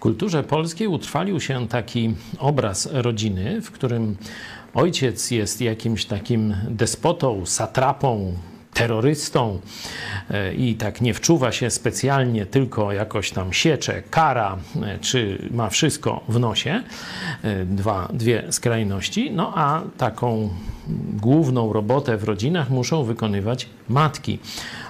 W kulturze polskiej utrwalił się taki obraz rodziny, w którym ojciec jest jakimś takim despotą, satrapą, terrorystą e, i tak nie wczuwa się specjalnie, tylko jakoś tam siecze, kara, e, czy ma wszystko w nosie, e, dwa, dwie skrajności, no a taką główną robotę w rodzinach muszą wykonywać matki.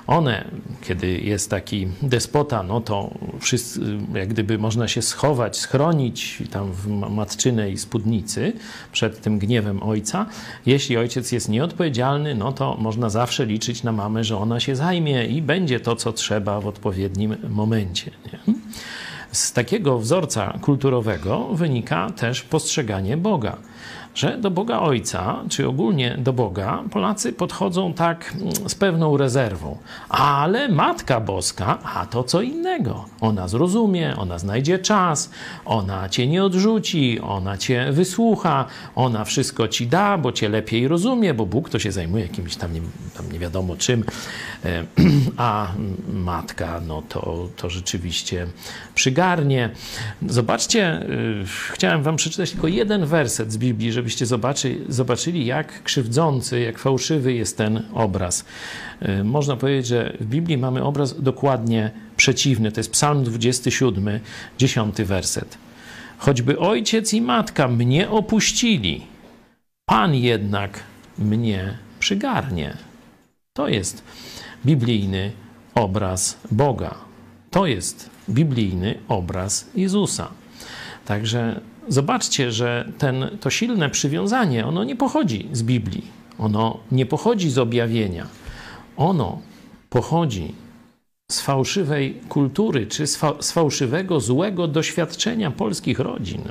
One, kiedy jest taki despota, no to wszyscy, jak gdyby można się schować, schronić tam w matczynej spódnicy przed tym gniewem ojca. Jeśli ojciec jest nieodpowiedzialny, no to można zawsze liczyć na mamę, że ona się zajmie i będzie to, co trzeba w odpowiednim momencie. Nie? Z takiego wzorca kulturowego wynika też postrzeganie Boga że do Boga Ojca, czy ogólnie do Boga, Polacy podchodzą tak mm, z pewną rezerwą. Ale Matka Boska, a to co innego. Ona zrozumie, ona znajdzie czas, ona cię nie odrzuci, ona cię wysłucha, ona wszystko ci da, bo cię lepiej rozumie, bo Bóg to się zajmuje jakimś tam nie, tam nie wiadomo czym, e, a matka, no to, to rzeczywiście przygarnie. Zobaczcie, y, chciałem wam przeczytać tylko jeden werset z Biblii, żebyście zobaczy, zobaczyli, jak krzywdzący, jak fałszywy jest ten obraz. Y, można powiedzieć, że w Biblii mamy obraz dokładnie przeciwny. To jest Psalm 27, 10 werset. Choćby ojciec i matka mnie opuścili, Pan jednak mnie przygarnie. To jest biblijny obraz Boga. To jest biblijny obraz Jezusa. Także zobaczcie, że ten, to silne przywiązanie, ono nie pochodzi z Biblii, ono nie pochodzi z objawienia, ono pochodzi z fałszywej kultury, czy z, z fałszywego, złego doświadczenia polskich rodzin.